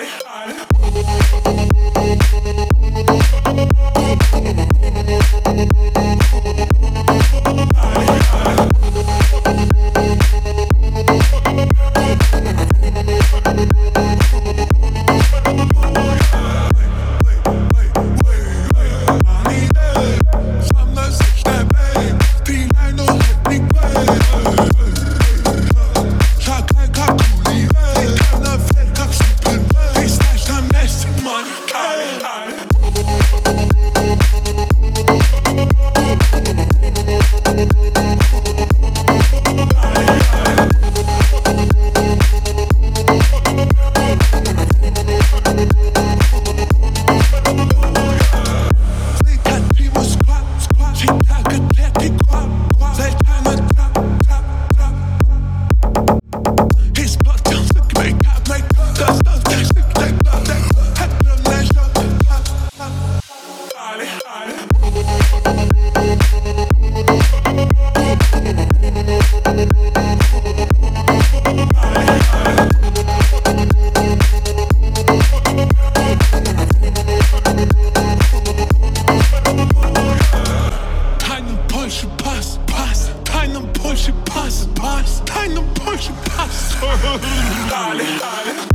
on, on. boss. Time to punch your boss. dale, dale.